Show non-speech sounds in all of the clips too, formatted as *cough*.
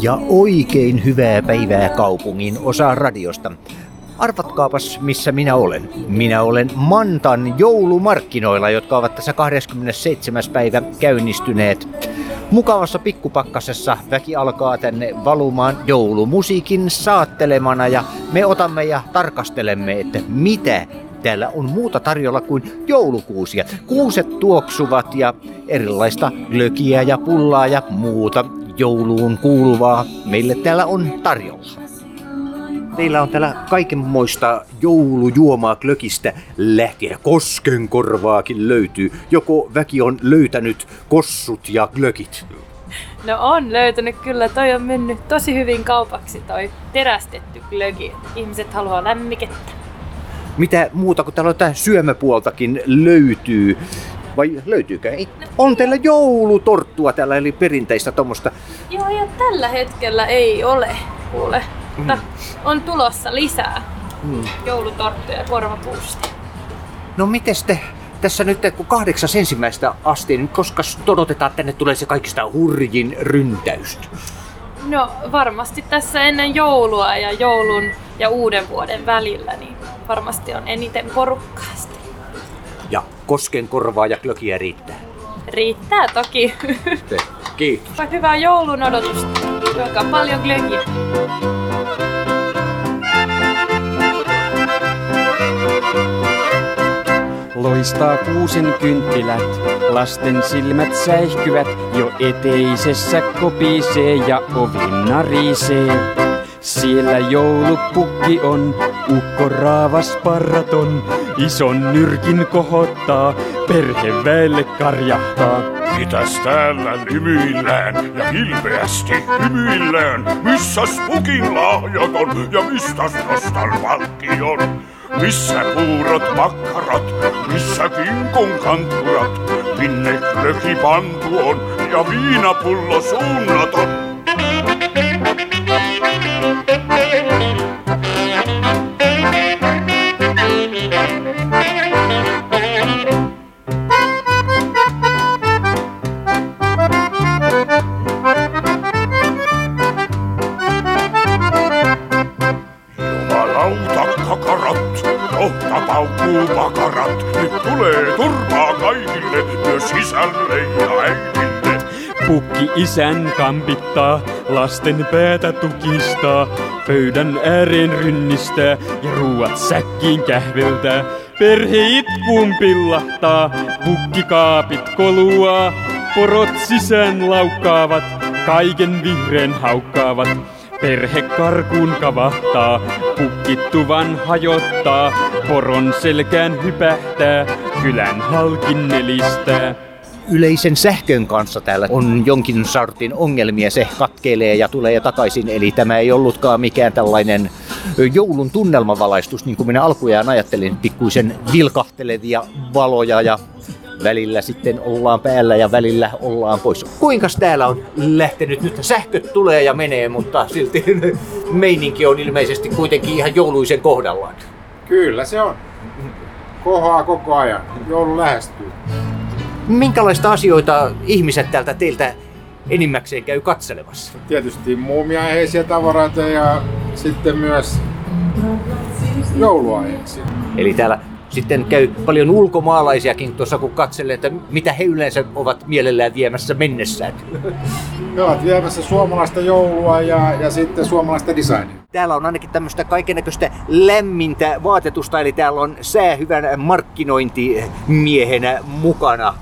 Ja oikein hyvää päivää kaupungin osa radiosta. Arvatkaapas, missä minä olen. Minä olen Mantan joulumarkkinoilla, jotka ovat tässä 27. päivä käynnistyneet. Mukavassa pikkupakkasessa väki alkaa tänne valumaan joulumusiikin saattelemana ja me otamme ja tarkastelemme, että mitä täällä on muuta tarjolla kuin joulukuusia. Kuuset tuoksuvat ja erilaista glökiä ja pullaa ja muuta jouluun kuuluvaa meille täällä on tarjolla. Teillä on täällä kaikenmoista joulujuomaa glökistä lähtien. Koskenkorvaakin löytyy. Joko väki on löytänyt kossut ja glökit? No on löytänyt kyllä. Toi on mennyt tosi hyvin kaupaksi toi terästetty glögi. Ihmiset haluaa lämmikettä. Mitä muuta kuin täällä on syömäpuoltakin löytyy? Vai löytyykö? Ei. On teillä joulutorttua täällä, eli perinteistä tuommoista. Joo, ja tällä hetkellä ei ole, kuule. Mutta mm. on tulossa lisää mm. joulutorttuja korvapuusta. No miten te tässä nyt kun kahdeksas ensimmäistä asti, niin koska odotetaan, että tänne tulee se kaikista hurjin ryntäystä? No varmasti tässä ennen joulua ja joulun ja uuden vuoden välillä, niin varmasti on eniten porukkaasti. Ja kosken korvaa ja klökiä riittää? Riittää toki. Kiitos. Hyvää joulun odotusta. Joka paljon glögiä. Loistaa kuusen kynttilät, lasten silmät säihkyvät, jo eteisessä kopisee ja ovi narisee. Siellä joulupukki on, ukko raavas parraton, ison nyrkin kohottaa, perheväelle karjahtaa. Mitäs täällä lymyillään ja hilpeästi hymyillään? Missäs pukin lahjaton ja missäs nostan valtion? Missä puurot makkarat, missä kinkun kanturat, minne löki pantu on ja viinapullo suunnaton. Isän kampittaa, lasten päätä tukistaa, pöydän ääreen rynnistää ja ruuat säkkiin kähveltää. Perhe itkuun pillahtaa, pukkikaapit koluaa, porot sisään laukkaavat, kaiken vihreän haukkaavat. Perhe karkuun kavahtaa, pukkittuvan hajottaa, poron selkään hypähtää, kylän halkin nelistää yleisen sähkön kanssa täällä on jonkin sortin ongelmia. Se katkelee ja tulee takaisin, eli tämä ei ollutkaan mikään tällainen joulun tunnelmavalaistus, niin kuin minä alkujaan ajattelin, pikkuisen vilkahtelevia valoja ja välillä sitten ollaan päällä ja välillä ollaan pois. Kuinka täällä on lähtenyt nyt? Sähköt tulee ja menee, mutta silti *laughs* meininki on ilmeisesti kuitenkin ihan jouluisen kohdallaan. Kyllä se on. Kohaa koko ajan. Joulu lähestyy. Minkälaista asioita ihmiset täältä teiltä enimmäkseen käy katselemassa? Tietysti muumiaiheisia tavaroita ja sitten myös jouluaiheisia. Eli täällä sitten käy paljon ulkomaalaisiakin tuossa, kun katselee, että mitä he yleensä ovat mielellään viemässä mennessään. *laughs* He ovat viemässä suomalaista joulua ja, ja sitten suomalaista designia. Täällä on ainakin tämmöistä kaikennäköistä lämmintä vaatetusta, eli täällä on säähyvän markkinointimiehenä mukana.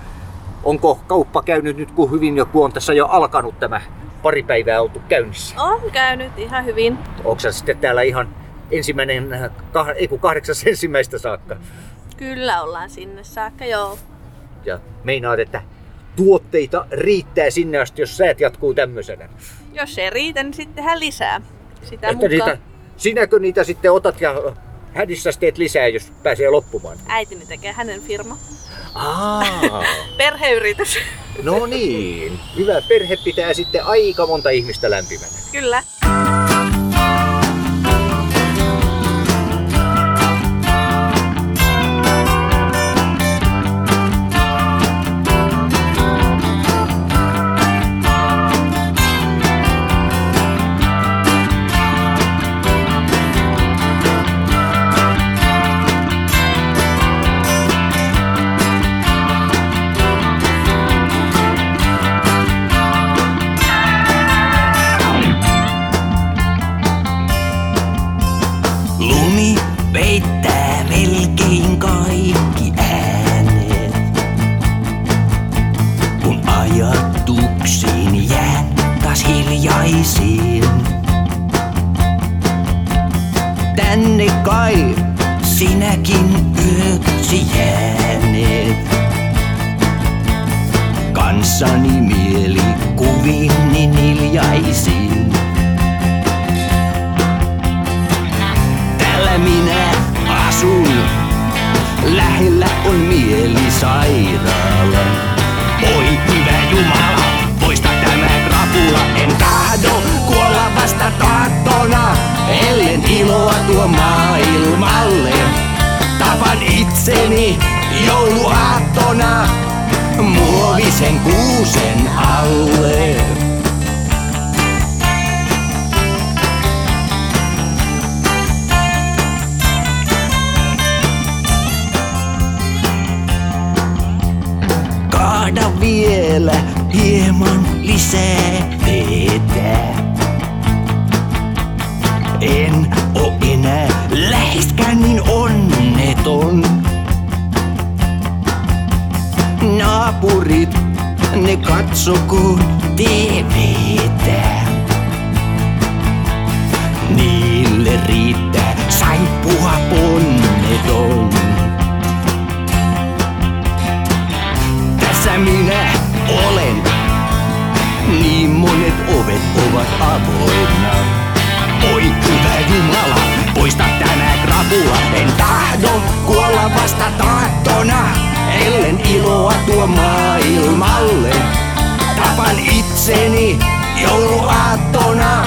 Onko kauppa käynyt nyt kun hyvin joku on tässä jo alkanut tämä pari päivää oltu käynnissä? On käynyt ihan hyvin. Onko sitten täällä ihan ensimmäinen, kah, ei kun kahdeksas *laughs* ensimmäistä saakka? Kyllä ollaan sinne saakka, joo. Ja meinaat, että tuotteita riittää sinne asti, jos säät jatkuu tämmöisenä? Jos ei riitä, niin sitten tehdään lisää. Sitä että niitä, sinäkö niitä sitten otat ja hädissä teet lisää, jos pääsee loppumaan? Äitini tekee hänen firma. Aa. *laughs* Perheyritys. No niin. Hyvä perhe pitää sitten aika monta ihmistä lämpimänä. Kyllä. Minä asun, lähellä on mielisairaala. Oi hyvä Jumala, poista tämä krapula, en tahdo kuolla vasta taattona, ellen iloa tuo maailmalle. Tapan itseni jouluaattona, muovisen kuusen alle. Vielä hieman lisää vettä. En oo enää läheskään niin onneton. Naapurit, ne katsokoon TVtä. Niille riittää saippua ponneton. Minä olen. Niin monet ovet ovat avoinna. Oi hyvä Jumala, poista tämä krapula. En tahdo kuolla vasta taattona, ellen iloa tuo maailmalle. Tapan itseni jouluaattona,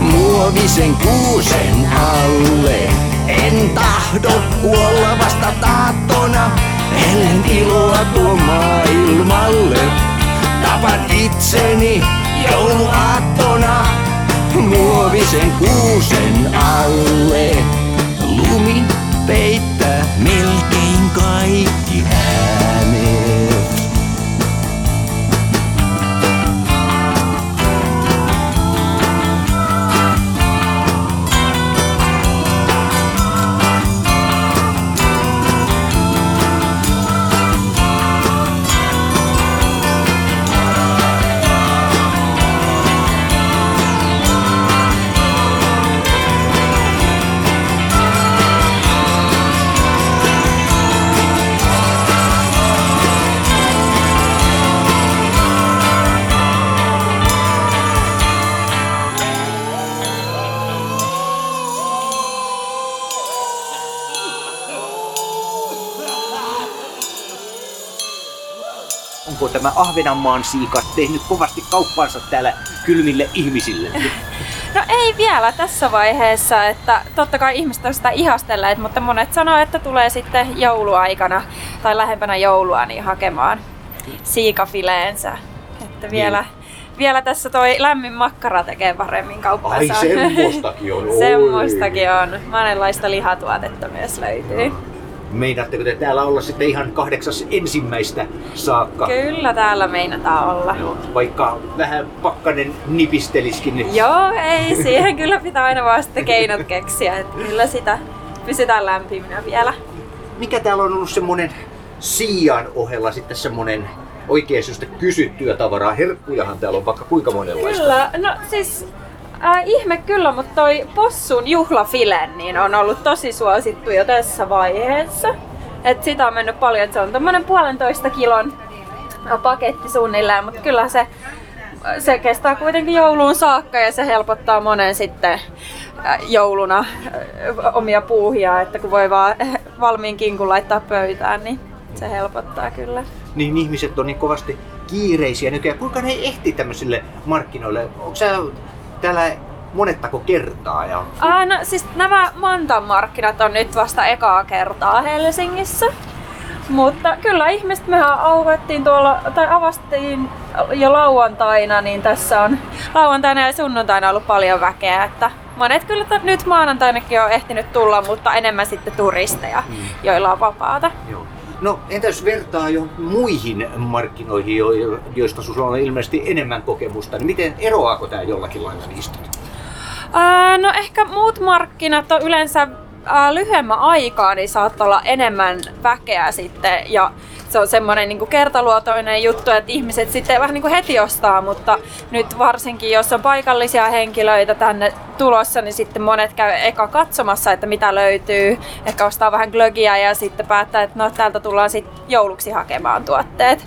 muovisen kuusen alle. En tahdo kuolla vasta taattona, ellen iloa tuo maailmalle. Tapan itseni jouluaattona, muovisen kuusen alle. Lumi peittää melkein kaikki äänet. Tämä Ahvenanmaan siika tehnyt kovasti kauppansa täällä kylmille ihmisille? *laughs* No ei vielä tässä vaiheessa, että totta kai ihmiset on sitä ihastelleet, mutta monet sanoo, että tulee sitten jouluaikana tai lähempänä joulua niin hakemaan siikafileensä. Että vielä, vielä tässä toi lämmin makkara tekee paremmin kauppansa. Ai semmoistakin on, oi. *laughs* Semmoistakin on. Monenlaista lihatuotetta myös löytyy. Meinaatteko te täällä olla sitten ihan kahdeksas ensimmäistä saakka? Kyllä täällä meinataan olla. Joo, vaikka vähän pakkanen nipisteliskin. Joo, ei, siihen kyllä pitää aina vaan sitten keinot keksiä, että kyllä sitä pysytään lämpiminä vielä. Mikä täällä on ollut semmonen siian ohella sitten semmonen oikein syystä kysyttyä tavaraa? Herkkujahan täällä on vaikka kuinka monenlaista. Kyllä, no siis äh, ihme kyllä, mutta toi possun juhlafile niin on ollut tosi suosittu jo tässä vaiheessa. Et sitä on mennyt paljon, se on tommonen puolentoista kilon paketti suunnilleen, mutta kyllä se, se kestää kuitenkin jouluun saakka ja se helpottaa monen sitten jouluna omia puuhia, että kun voi vaan *laughs* valmiin kinkun laittaa pöytään, niin se helpottaa kyllä. Niin ihmiset on niin kovasti kiireisiä nykyään. Kuinka ne ehtii tämmöisille markkinoille? Onko sä täällä monettako kertaa? Ja... Aa, no siis nämä Mantan markkinat on nyt vasta ekaa kertaa Helsingissä. Mutta kyllä ihmiset, mehän auvettiin tuolla, tai avastiin jo lauantaina, niin tässä on lauantaina ja sunnuntaina ollut paljon väkeä, että monet kyllä t- nyt maanantainakin on ehtinyt tulla, mutta enemmän sitten turisteja, mm. joilla on vapaata. Joo. No entä jos vertaa jo muihin markkinoihin, jo- joista sinulla on ilmeisesti enemmän kokemusta, niin miten eroaako tämä jollakin lailla niistä? No ehkä muut markkinat on yleensä lyhyemmän aikaa, niin saattaa olla enemmän väkeä sitten ja se on semmoinen niin kertaluotoinen juttu, että ihmiset sitten vähän niin kuin heti ostaa, mutta nyt varsinkin jos on paikallisia henkilöitä tänne tulossa, niin sitten monet käy eka katsomassa, että mitä löytyy, ehkä ostaa vähän glögiä ja sitten päättää, että no täältä tullaan sitten jouluksi hakemaan tuotteet.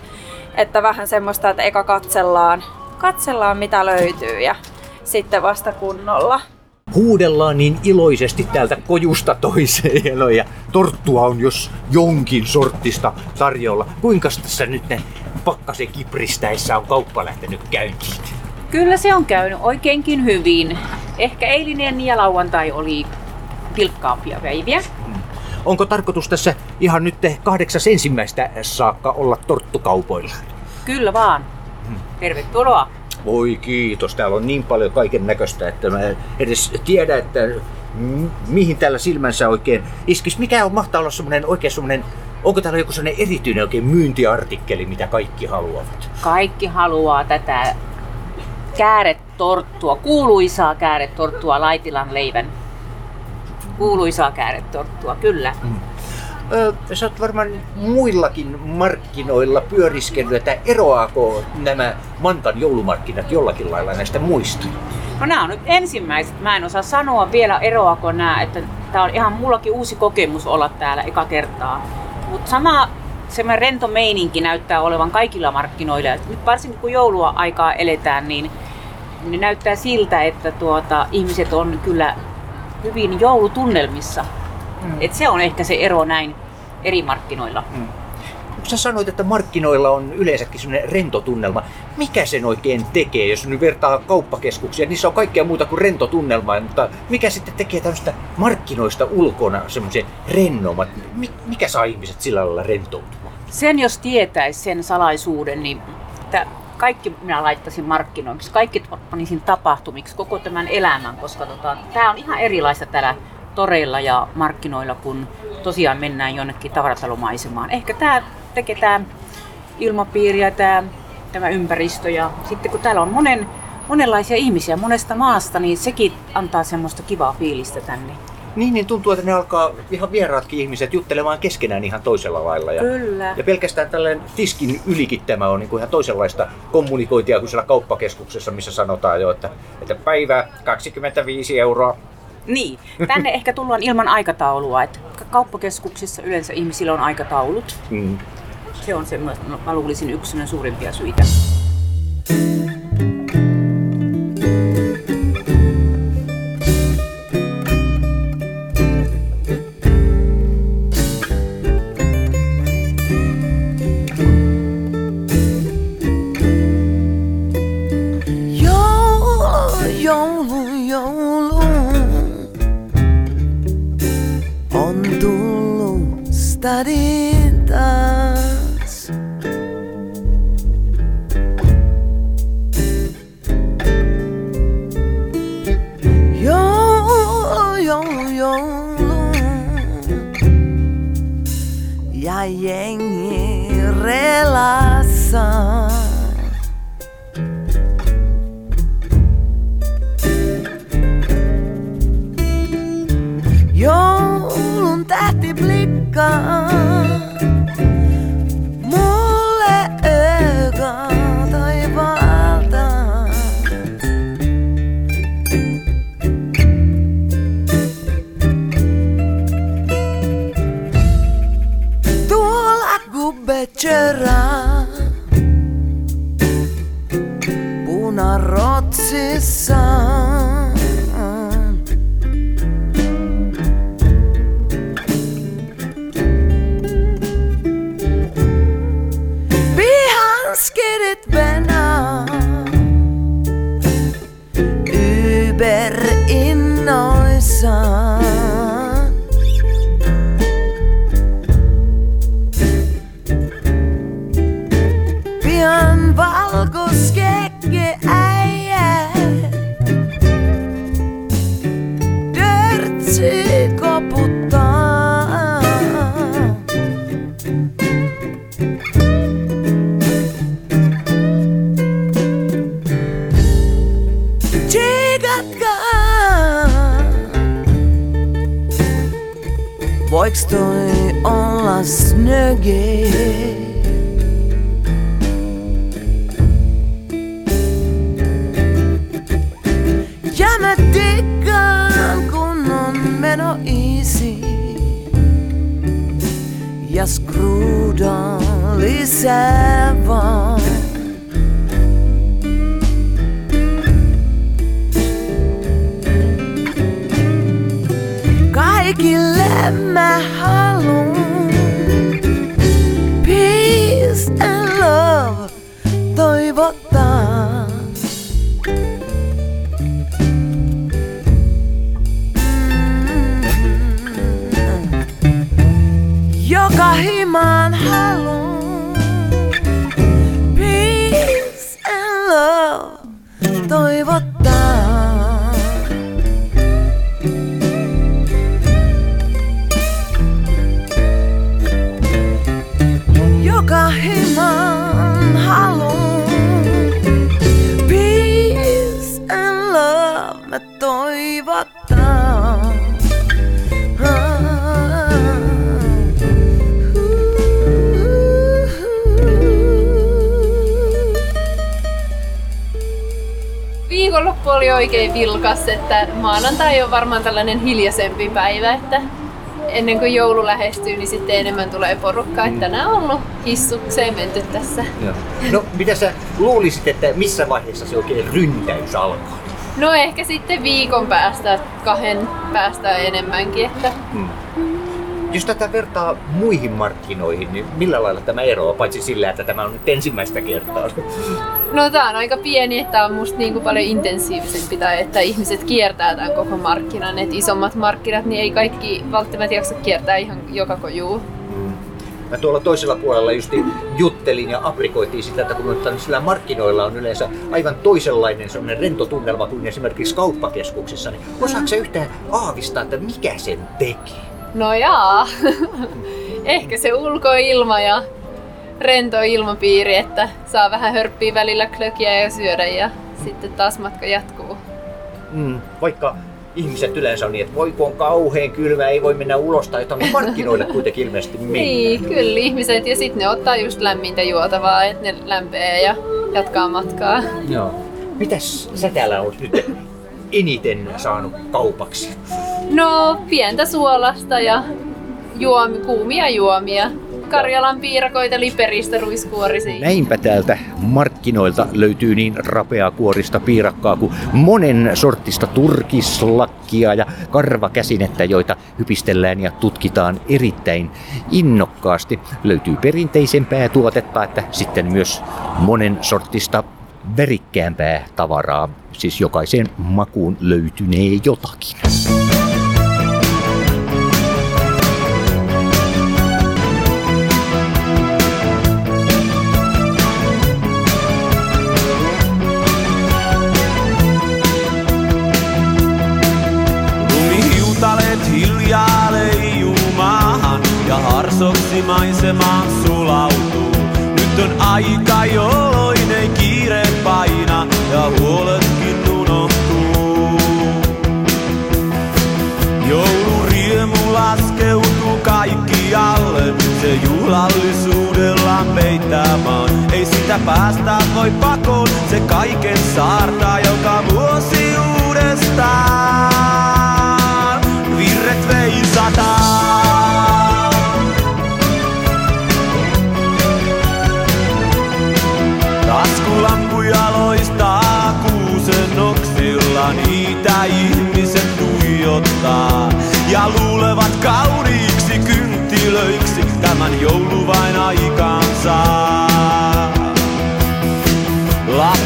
Että vähän semmoista, että eka katsellaan, katsellaan mitä löytyy ja sitten vasta kunnolla huudellaan niin iloisesti täältä kojusta toiseen *laughs* ja torttua on jos jonkin sortista tarjolla. Kuinka tässä nyt ne pakkasen kipristäessä on kauppa lähtenyt käyntiin? Kyllä se on käynyt oikeinkin hyvin. Ehkä eilinen ja lauantai oli pilkkaampia päiviä. Hmm. Onko tarkoitus tässä ihan nyt kahdeksas ensimmäistä saakka olla torttukaupoilla? Kyllä vaan. Hmm. Tervetuloa. Voi kiitos, täällä on niin paljon kaiken näköistä, että mä edes tiedä, että mihin tällä silmänsä oikein iskisi. Mikä on mahtaa olla semmoinen oikein semmoinen, onko täällä joku semmoinen erityinen oikein myyntiartikkeli, mitä kaikki haluavat? Kaikki haluaa tätä kääretorttua, kuuluisaa kääretorttua Laitilan leivän. Kuuluisaa kääretorttua, kyllä. Mm. Sä oot varmaan muillakin markkinoilla pyöriskellyt, että eroaako nämä Mantan joulumarkkinat jollakin lailla näistä muista? No nämä on nyt ensimmäiset. Mä en osaa sanoa vielä eroako nämä, että tämä on ihan mullakin uusi kokemus olla täällä eka kertaa. Mutta sama semmoinen rento meininki näyttää olevan kaikilla markkinoilla. Nyt varsinkin kun joulua aikaa eletään, niin, niin näyttää siltä, että tuota, ihmiset on kyllä hyvin joulutunnelmissa. Mm. Et se on ehkä se ero näin eri markkinoilla. Mm. Sä sanoit, että markkinoilla on yleensäkin sellainen rentotunnelma. Mikä sen oikein tekee, jos nyt vertaa kauppakeskuksia? Niissä on kaikkea muuta kuin rentotunnelma, mutta mikä sitten tekee tämmöistä markkinoista ulkona semmoisen rennomat? Mikä saa ihmiset sillä lailla rentoutumaan? Sen jos tietäisi sen salaisuuden, niin kaikki minä laittaisin markkinoiksi, kaikki panisin tapahtumiksi koko tämän elämän, koska tota, tämä on ihan erilaista täällä toreilla ja markkinoilla, kun tosiaan mennään jonnekin tavaratalommaisemaan. Ehkä tämä tekee tämä ilmapiiri ja tämä, tämä ympäristö ja sitten kun täällä on monen, monenlaisia ihmisiä monesta maasta, niin sekin antaa semmoista kivaa fiilistä tänne. Niin, niin tuntuu, että ne alkaa ihan vieraatkin ihmiset juttelemaan keskenään ihan toisella lailla. Ja, Kyllä. Ja pelkästään tällainen tiskin ylikin tämä on niin kuin ihan toisenlaista kommunikointia kuin siellä kauppakeskuksessa, missä sanotaan jo, että, että päivä 25 euroa, niin, tänne ehkä tullaan ilman aikataulua. Että kauppakeskuksissa yleensä ihmisillä on aikataulut. Mm. Se on semmoinen, mä luulisin yksi suurimpia syitä. 个 jak stoi ona snögig Ja med diggan konon men och isi Ja skrudan i Kaikille mä haluun peace and love toivottaa. Joka himaan haluun oli oikein vilkas, että maanantai on varmaan tällainen hiljaisempi päivä, että ennen kuin joulu lähestyy, niin sitten enemmän tulee porukkaa. Että tänään on ollut hissukseen menty tässä. No, mitä sä luulisit, että missä vaiheessa se oikein ryntäys alkaa? No ehkä sitten viikon päästä, kahden päästä enemmänkin. Että Jos tätä vertaa muihin markkinoihin, niin millä lailla tämä eroaa, paitsi sillä, että tämä on nyt ensimmäistä kertaa? No tää on aika pieni, että on musta niin kuin paljon intensiivisempi tai että ihmiset kiertää tämän koko markkinan. Et isommat markkinat, niin ei kaikki välttämättä jaksa kiertää ihan joka kojuu. Mä tuolla toisella puolella just juttelin ja aprikoitiin sitä, että kun sillä markkinoilla on yleensä aivan toisenlainen semmoinen rento tunnelma kuin esimerkiksi kauppakeskuksissa, niin osaatko sä yhtään aavistaa, että mikä sen tekee? No jaa, ehkä se ulkoilma ja rento ilmapiiri, että saa vähän hörppiä välillä klökiä ja syödä ja sitten taas matka jatkuu. Mm, vaikka ihmiset yleensä on niin, että voi kun on kauhean kylmä, ei voi mennä ulos tai jotain, markkinoille kuitenkin ilmeisesti mennään. Niin, kyllä ihmiset ja sitten ne ottaa just lämmintä juotavaa, että ne lämpee ja jatkaa matkaa. Joo. Mitäs sä täällä olet nyt eniten saanut kaupaksi? No, pientä suolasta ja juomi, kuumia juomia. Karjalan piirakoita, liperistä, ruiskuorisia. Näinpä täältä markkinoilta löytyy niin rapeaa kuorista piirakkaa kuin monen sortista turkislakkia ja karvakäsinettä, joita hypistellään ja tutkitaan erittäin innokkaasti. Löytyy perinteisempää tuotetta, että sitten myös monen sortista värikkäämpää tavaraa. Siis jokaiseen makuun löytynee jotakin. Hiljaa leijuu harsoksi sulautuu. Nyt on aika, jolloin päästä voi pakoon, se kaiken saartaa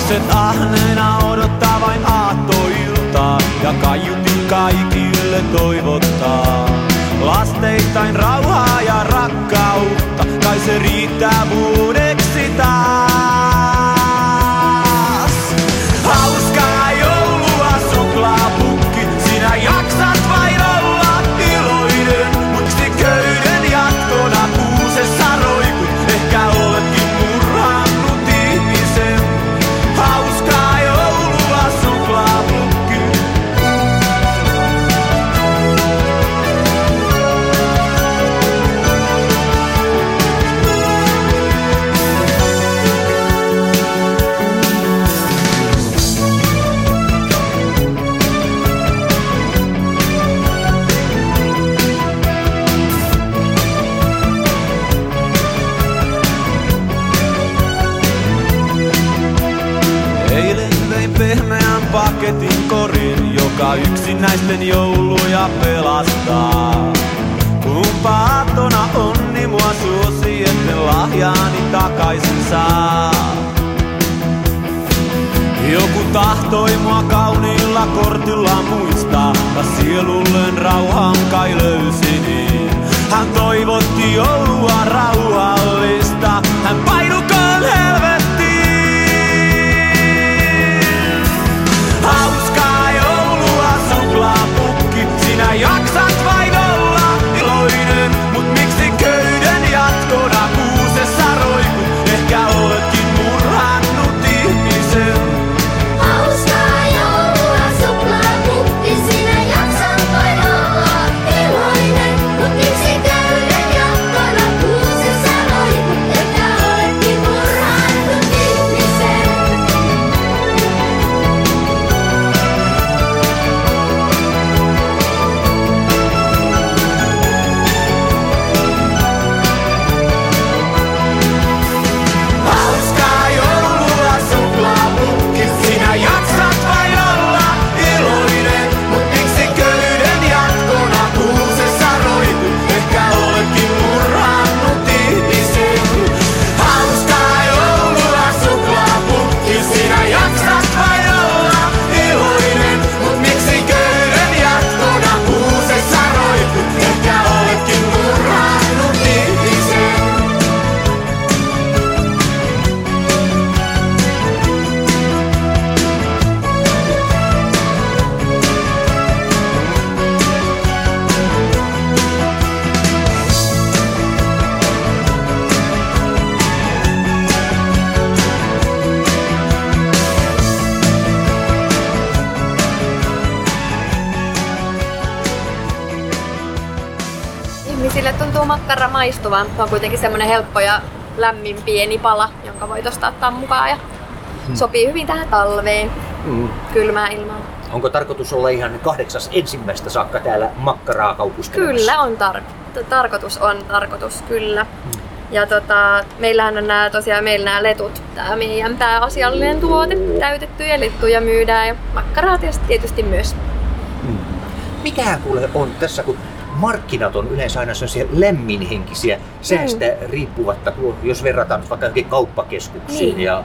Lapset ahneena odottaa vain aattoiltaa ja kaiutin kaikille toivottaa. Lasteittain rauhaa ja rakkautta, kai se riittää vuodeksi taas. Yksinäisten jouluja pelastaa. Kun paatona onni mua suosi, etten lahjaani takaisin saa. Joku tahtoi mua kauniilla kortilla muistaa, ja sielulleen rauhan kai löysi niin. Hän toivotti joulua rauhallista, maistuvan. Se on kuitenkin semmoinen helppo ja lämmin pieni pala, jonka voi tosta ottaa mukaan ja sopii hyvin tähän talveen, Mm. kylmään ilmaan. Onko tarkoitus olla ihan kahdeksas ensimmäistä saakka täällä makkaraa kaupuskelemassa? Kyllä on tar- tarkoitus, on tarkoitus, kyllä. Ja tota, meillähän on nämä, tosiaan meillä nämä letut, tämä meidän pääasiallinen tuote, täytettyjä lettuja myydään ja makkaraa tietysti, myös. Mikä kuule on tässä, kun markkinat on yleensä aina sellaisia lämminhenkisiä, säästä Mm. riippuvatta, jos verrataan vaikka kauppakeskuksiin. Niin. Ja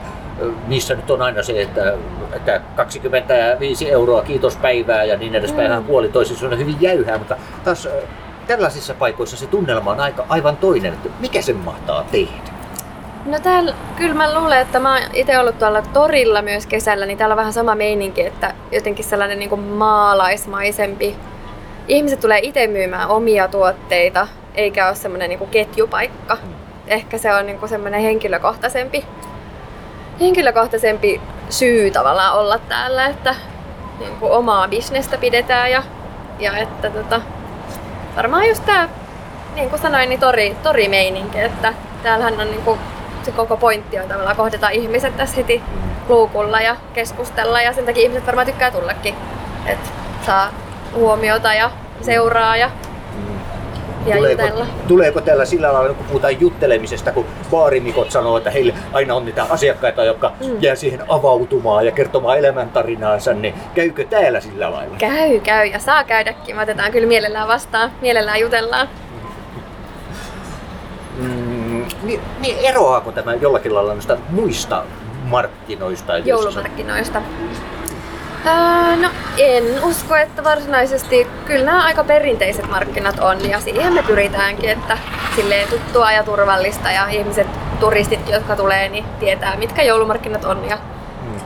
niissä nyt on aina se, että, että 25 euroa kiitos päivää ja niin edespäin. Mm. Mm. Puoli toisin on hyvin jäyhää, mutta taas tällaisissa paikoissa se tunnelma on aika, aivan toinen. Että mikä sen mahtaa tehdä? No täällä, kyllä mä luulen, että mä oon itse ollut tuolla torilla myös kesällä, niin täällä on vähän sama meininki, että jotenkin sellainen niin maalaismaisempi. Ihmiset tulee itse myymään omia tuotteita, eikä ole semmoinen niin ketjupaikka. Ehkä se on niin semmoinen henkilökohtaisempi, henkilökohtaisempi syy tavallaan olla täällä, että niin kuin omaa bisnestä pidetään ja, ja että tota, varmaan just tää, niin kuin sanoin, niin tori, torimeininki, että täällähän on niin kuin, se koko pointti on tavallaan kohdata ihmiset tässä heti luukulla ja keskustella ja sen takia ihmiset varmaan tykkää tullakin, että saa huomiota ja seuraa ja, ja tuleeko, jutella. tuleeko täällä sillä lailla, kun puhutaan juttelemisesta, kun baarimikot sanoo, että heille aina on niitä asiakkaita, jotka Mm. mm. jää siihen avautumaan ja kertomaan elämäntarinaansa, niin käykö täällä sillä lailla? Käy, käy ja saa käydäkin. Me otetaan kyllä mielellään vastaan, mielellään jutellaan. Mm, niin, niin eroaako tämä jollakin lailla noista muista markkinoista? joulumarkkinoista. Ää, no en usko, että varsinaisesti kyllä nämä aika perinteiset markkinat on ja siihen me pyritäänkin, että silleen tuttua ja turvallista ja ihmiset, turistit, jotka tulee, niin tietää mitkä joulumarkkinat on ja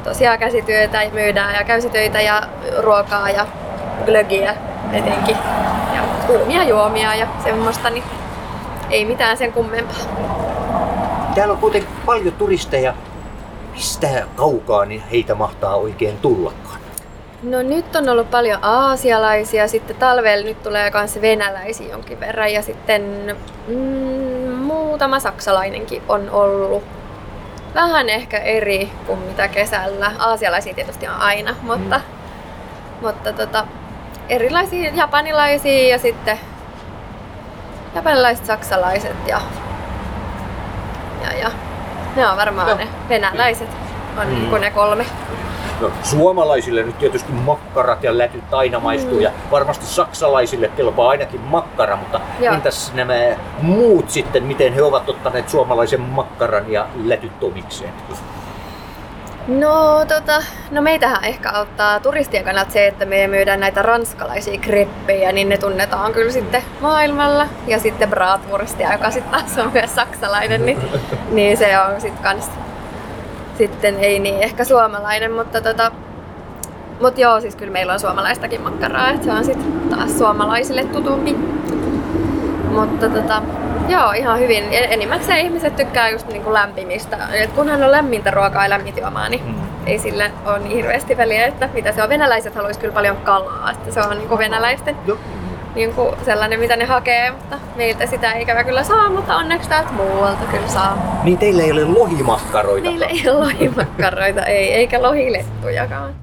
tosiaan käsityötä ja myydään ja käsitöitä ja ruokaa ja glögiä etenkin ja kuumia juomia ja semmoista, niin ei mitään sen kummempaa. Täällä on kuitenkin paljon turisteja. Mistä kaukaa niin heitä mahtaa oikein tullakaan? No nyt on ollut paljon aasialaisia, sitten talvella nyt tulee myös venäläisiä jonkin verran ja sitten mm, muutama saksalainenkin on ollut. Vähän ehkä eri kuin mitä kesällä. Aasialaisia tietysti on aina, mutta, mutta tota, erilaisia japanilaisia ja sitten japanilaiset, saksalaiset ja, ja, ja ne on varmaan Joo. ne venäläiset on Mm. mm. ne kolme. No, suomalaisille nyt tietysti makkarat ja lätyt aina maistuu Mm. ja varmasti saksalaisille kelpaa ainakin makkara, mutta Joo. entäs nämä muut sitten, miten he ovat ottaneet suomalaisen makkaran ja lätyt omikseen? No, tota, no meitähän ehkä auttaa turistien kannalta se, että me myydään näitä ranskalaisia kreppejä, niin ne tunnetaan kyllä sitten maailmalla. Ja sitten bratwurstia, joka sitten taas on myös saksalainen, niin, niin se on sitten kans sitten ei niin ehkä suomalainen, mutta tota, mut joo, siis kyllä meillä on suomalaistakin makkaraa, että se on sitten taas suomalaisille tutumpi. Mutta tota, joo, ihan hyvin. En- Enimmäkseen ihmiset tykkää just niinku lämpimistä. Et kunhan on lämmintä ruokaa ja lämmintä juomaa, niin ei sillä ole niin hirveästi väliä, että mitä se on. Venäläiset haluaisi kyllä paljon kalaa, että se on niinku venäläisten niinku sellainen, mitä ne hakee, mutta meiltä sitä ei ikävä kyllä saa, mutta onneksi täältä muualta kyllä saa. Niin teillä ei ole lohimakkaroita. Meillä ei ole lohimakkaroita, ei, eikä lohilettujakaan.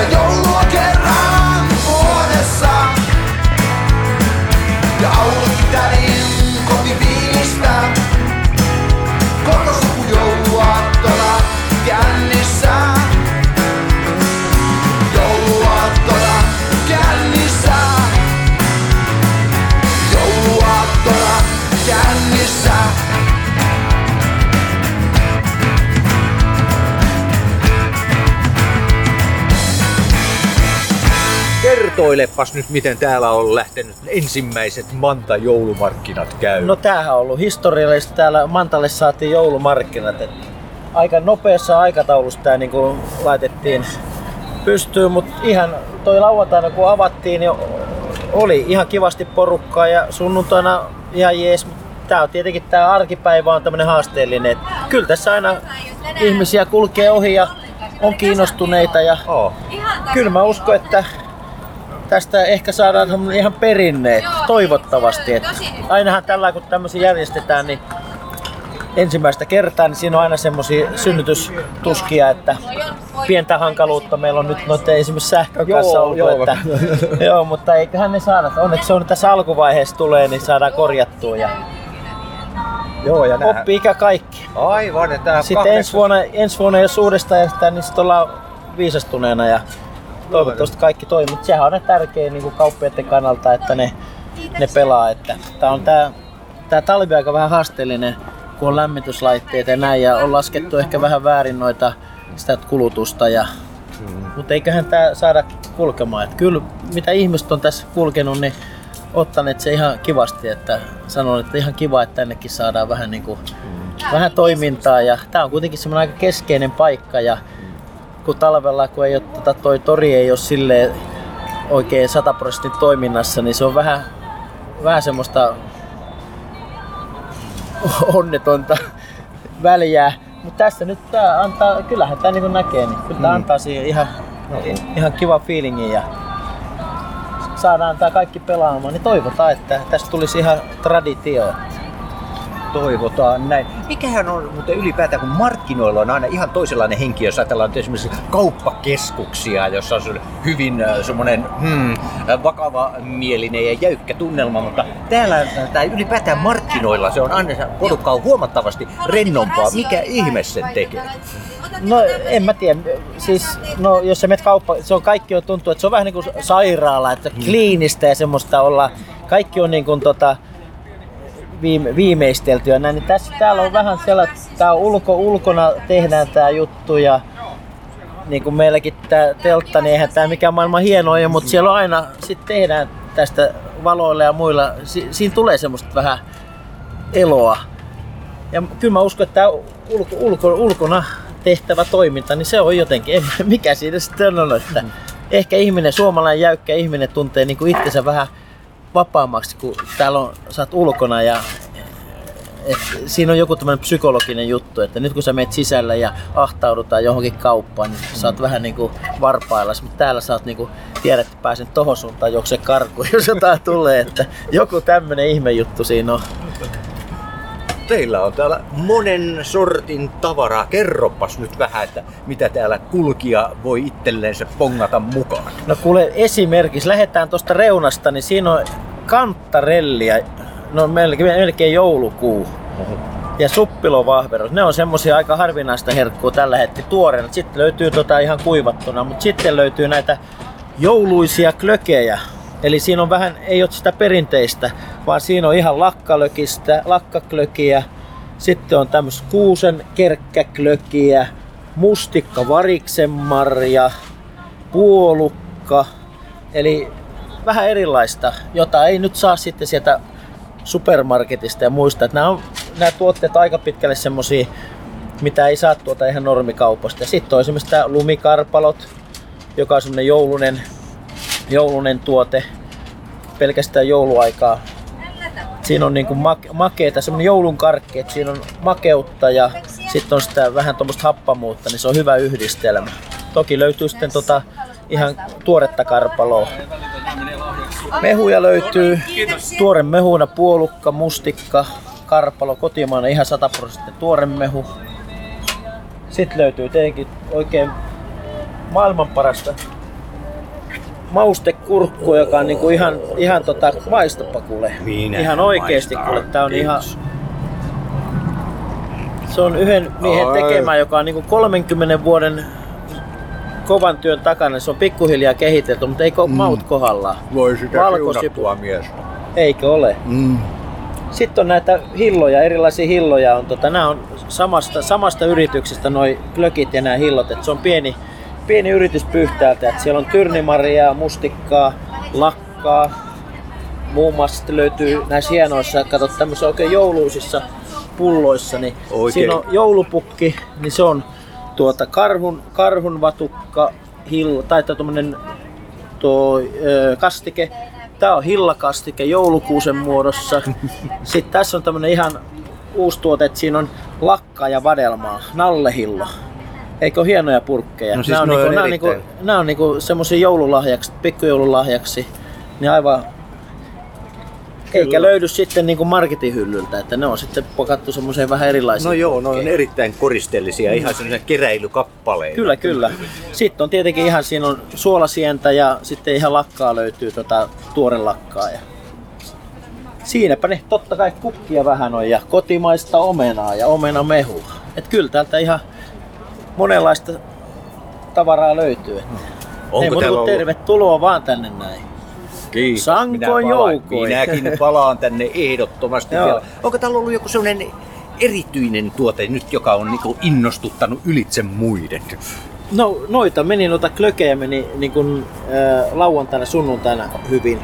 Että joulu Kertoilepas nyt, miten täällä on lähtenyt ensimmäiset Manta-joulumarkkinat käy. No tämähän on ollut historiallista. Täällä Mantalle saatiin joulumarkkinat. Et aika nopeassa aikataulussa tämä niin laitettiin pystyyn, mutta ihan toi lauantaina kun avattiin, niin oli ihan kivasti porukkaa ja sunnuntaina ihan jees. Tää on tietenkin tää arkipäivä on tämmönen haasteellinen. Et kyllä tässä aina ihmisiä kulkee ohi ja on kiinnostuneita ja oh. kyllä mä uskon, että tästä ehkä saadaan ihan perinne, et toivottavasti. Et ainahan tällä kun tämmöisiä järjestetään, niin ensimmäistä kertaa, niin siinä on aina semmoisia synnytystuskia, että pientä hankaluutta meillä on nyt noiden esimerkiksi sähkön kanssa Joo, ollut. joo. Että, *laughs* joo, mutta eiköhän ne saada. Onneksi se on tässä alkuvaiheessa tulee, niin saadaan korjattua. Ja Joo, ja näähän- Oppi ikä kaikki. Aivan, että Sitten ensi vuonna, ensi vuonna jos uudestaan järjestetään, niin sitten ollaan viisastuneena ja toivottavasti kaikki toimii. Mutta sehän on ne tärkein niin kauppiaiden kannalta, että ne, ne pelaa. Että tää on tää, tää talvi aika vähän haasteellinen, kun on lämmityslaitteita ja näin ja on laskettu ehkä vähän väärin noita sitä kulutusta. Ja, Mutta eiköhän tää saada kulkemaan. Et kyllä mitä ihmiset on tässä kulkenut, niin ottaneet se ihan kivasti, että sanon, että ihan kiva, että tännekin saadaan vähän, niin kuin, vähän toimintaa ja tämä on kuitenkin semmoinen aika keskeinen paikka ja kun talvella, kun ei ole, tota, toi tori ei ole silleen oikein 100 prosentin toiminnassa, niin se on vähän, vähän semmoista onnetonta *laughs* väliä. Mutta tässä nyt tää antaa, kyllähän tämä niin näkee, niin kyllä tää Mm. antaa siihen ihan, ihan kiva fiilingin ja saadaan tää kaikki pelaamaan, niin toivotaan, että tästä tulisi ihan traditio. Toivotaan näin. Mikähän on muuten ylipäätään, kun markkinoilla on aina ihan toisenlainen henki, jos ajatellaan esimerkiksi kauppakeskuksia, jossa on hyvin äh, semmoinen hmm, vakava mielinen ja jäykkä tunnelma, mutta täällä tai ylipäätään markkinoilla se on aina porukka on huomattavasti rennompaa. Mikä ihme sen tekee? No en mä tiedä, siis no jos sä menet kauppa, se on kaikki on tuntuu, että se on vähän niin kuin sairaala, että kliinistä ja semmoista olla, kaikki on niin kuin tota, viime, viimeistelty ja näin, niin tässä täällä on vähän sellainen, tää ulko, ulkona tehdään tää juttu ja niin kuin meilläkin tää teltta, niin eihän tää mikään maailman hienoa, mutta siellä on aina sitten tehdään tästä valoilla ja muilla, si, siinä tulee semmoista vähän eloa. Ja kyllä mä uskon, että tämä ulko, ulko, ulkona tehtävä toiminta, niin se on jotenkin, mikä siinä sitten on, että ehkä ihminen, suomalainen jäykkä ihminen tuntee niin kuin itsensä vähän vapaammaksi, kun täällä on, sä oot ulkona ja et siinä on joku tämmöinen psykologinen juttu, että nyt kun sä menet sisällä ja ahtaudutaan johonkin kauppaan, niin sä oot vähän niinku varpaillas, mutta täällä sä oot niinku, tiedät, että pääsen tohon suuntaan juokse karkuun, *laughs* jos jotain tulee, että joku tämmönen ihme juttu siinä on. Teillä on täällä monen sortin tavaraa. Kerropas nyt vähän, että mitä täällä kulkija voi itselleensä pongata mukaan. No kuule esimerkiksi, lähdetään tuosta reunasta, niin siinä on kantarellia, no melkein, melkein joulukuu. Ja suppilovahverus, ne on semmosia aika harvinaista herkkua tällä hetkellä tuoreena. Sitten löytyy tota ihan kuivattuna, mutta sitten löytyy näitä jouluisia klökejä. Eli siinä on vähän, ei ole sitä perinteistä, vaan siinä on ihan lakkalökistä, lakkaklökiä. Sitten on tämmöistä kuusen kerkkäklökiä, mustikka variksenmarja, puolukka. Eli vähän erilaista, jota ei nyt saa sitten sieltä supermarketista ja muista. Että nämä, on, nämä tuotteet aika pitkälle semmosia, mitä ei saa tuota ihan normikaupasta. Sitten on esimerkiksi tämä lumikarpalot, joka on semmoinen joulunen, joulunen tuote pelkästään jouluaikaa. Siinä on niinku make- makeeta, semmoinen joulun karkki, että siinä on makeutta ja sitten on sitä vähän tuommoista happamuutta, niin se on hyvä yhdistelmä. Toki löytyy sitten tota ihan tuoretta karpaloa. Mehuja löytyy tuore mehuna, puolukka, mustikka, karpalo, kotimainen ihan 100 prosenttia tuore mehu. Sitten löytyy tietenkin oikein maailman parasta maustekurkku, joka on niinku ihan, ihan tota, maistapa kuule. Minä ihan oikeesti kuule, tää on ihan... Se on yhden miehen Ai. tekemä, joka on niinku 30 vuoden kovan työn takana. Se on pikkuhiljaa kehitelty, mutta eikö mm. maut kohdallaan? Voi sitä siunattua miestä. Eikö ole? Mm. Sitten on näitä hilloja, erilaisia hilloja. On, tota, nämä on samasta, samasta yrityksestä noi glökit ja nämä hillot. Et se on pieni, pieni yritys Pyhtäältä. Et siellä on tyrnimarjaa, mustikkaa, lakkaa. Muun muassa löytyy näissä hienoissa, katsot tämmöisissä oikein jouluisissa pulloissa, niin Oikein. siinä on joulupukki, niin se on tuota karhun, karhun vatukka, hill, tai tuommoinen tuo ö, kastike. Tää on hillakastike joulukuusen muodossa. *laughs* Sitten tässä on tämmönen ihan uusi tuote, että siinä on lakkaa ja vadelmaa, nallehillo. Eikö hienoja purkkeja? No siis nämä on, niinku, on nämä on, niinku, nämä on niinku semmosia joululahjaksi, pikkujoululahjaksi. Niin aivan eikä löydy sitten niinku marketin hyllyltä, että ne on sitten pakattu semmoiseen vähän erilaisiin. No joo, ne on erittäin koristeellisia, ihan sellaisia keräilykappaleita. Kyllä, kyllä. Sitten on tietenkin ihan, siinä on suolasientä ja sitten ihan lakkaa löytyy tota tuore lakkaa. Ja siinäpä ne totta kai kukkia vähän on ja kotimaista omenaa ja omenamehua. Et kyllä täältä ihan monenlaista tavaraa löytyy. Että Onko Ei muuta täällä kuin ollut- tervetuloa vaan tänne näin. Kiitos. Sankoin Minä palaan- joukoin. Minäkin palaan tänne ehdottomasti Joo. vielä. Onko täällä ollut joku sellainen erityinen tuote nyt, joka on niinku innostuttanut ylitse muiden? No noita meni, noita klökejä meni niin kuin, äh, lauantaina, sunnuntaina hyvin.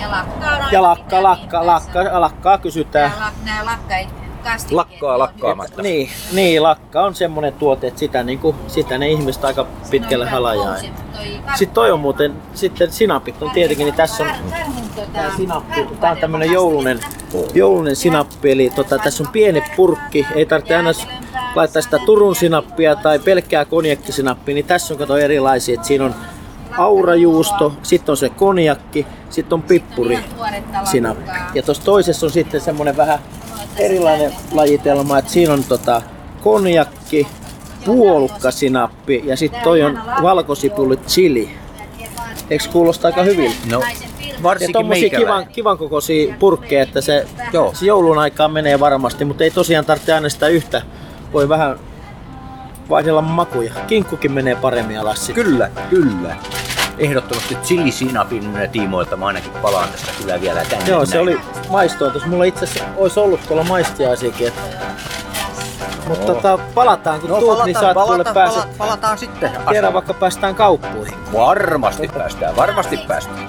Ja lakkaa Ja lakka, lakka, lakka, lakkaa kysytään. Nämä lakkai kastikkeet. Lakkaa lakkaamatta. Niin, niin, lakka on semmonen tuote, että sitä, niin kuin, sitä ne ihmiset aika pitkälle halajaa. Sitten toi on muuten, sitten sinapit on tietenkin, niin tässä on tää sinappi, tää on tämmönen joulunen, joulunen sinappi, eli tota, tässä on pieni purkki, ei tarvitse aina laittaa sitä Turun sinappia tai pelkkää konjakkisinappia, niin tässä on kato erilaisia, että siinä on aurajuusto, sitten on se konjakki, sitten on pippuri sinappi. Ja tuossa toisessa on sitten semmonen vähän erilainen lajitelma, että siinä on tota konjakki, puolukkasinappi ja sitten toi on valkosipuli chili. Eikö kuulosta aika hyvin? No, Ja varsinkin tommosia kivan, meikäläinen. kivan kokoisia purkkeja, että se, Joo. se joulun aikaan menee varmasti, mutta ei tosiaan tarvitse aina sitä yhtä. Voi vähän vaihdella makuja. Kinkkukin menee paremmin alas sitten. Kyllä, kyllä. Ehdottomasti chilisinapin tiimoilta mä ainakin palaan tästä kyllä vielä tänne. Joo, se näin. oli maistoa. Tuossa mulla itse asiassa olisi ollut tuolla maistiaisiakin. Että... Mutta tota, palataan, kun No, tuut, niin saat kuule palataan, pääset. pala- palataan sitten. Tiedä vaikka päästään kauppuihin. Varmasti päästään, varmasti päästään.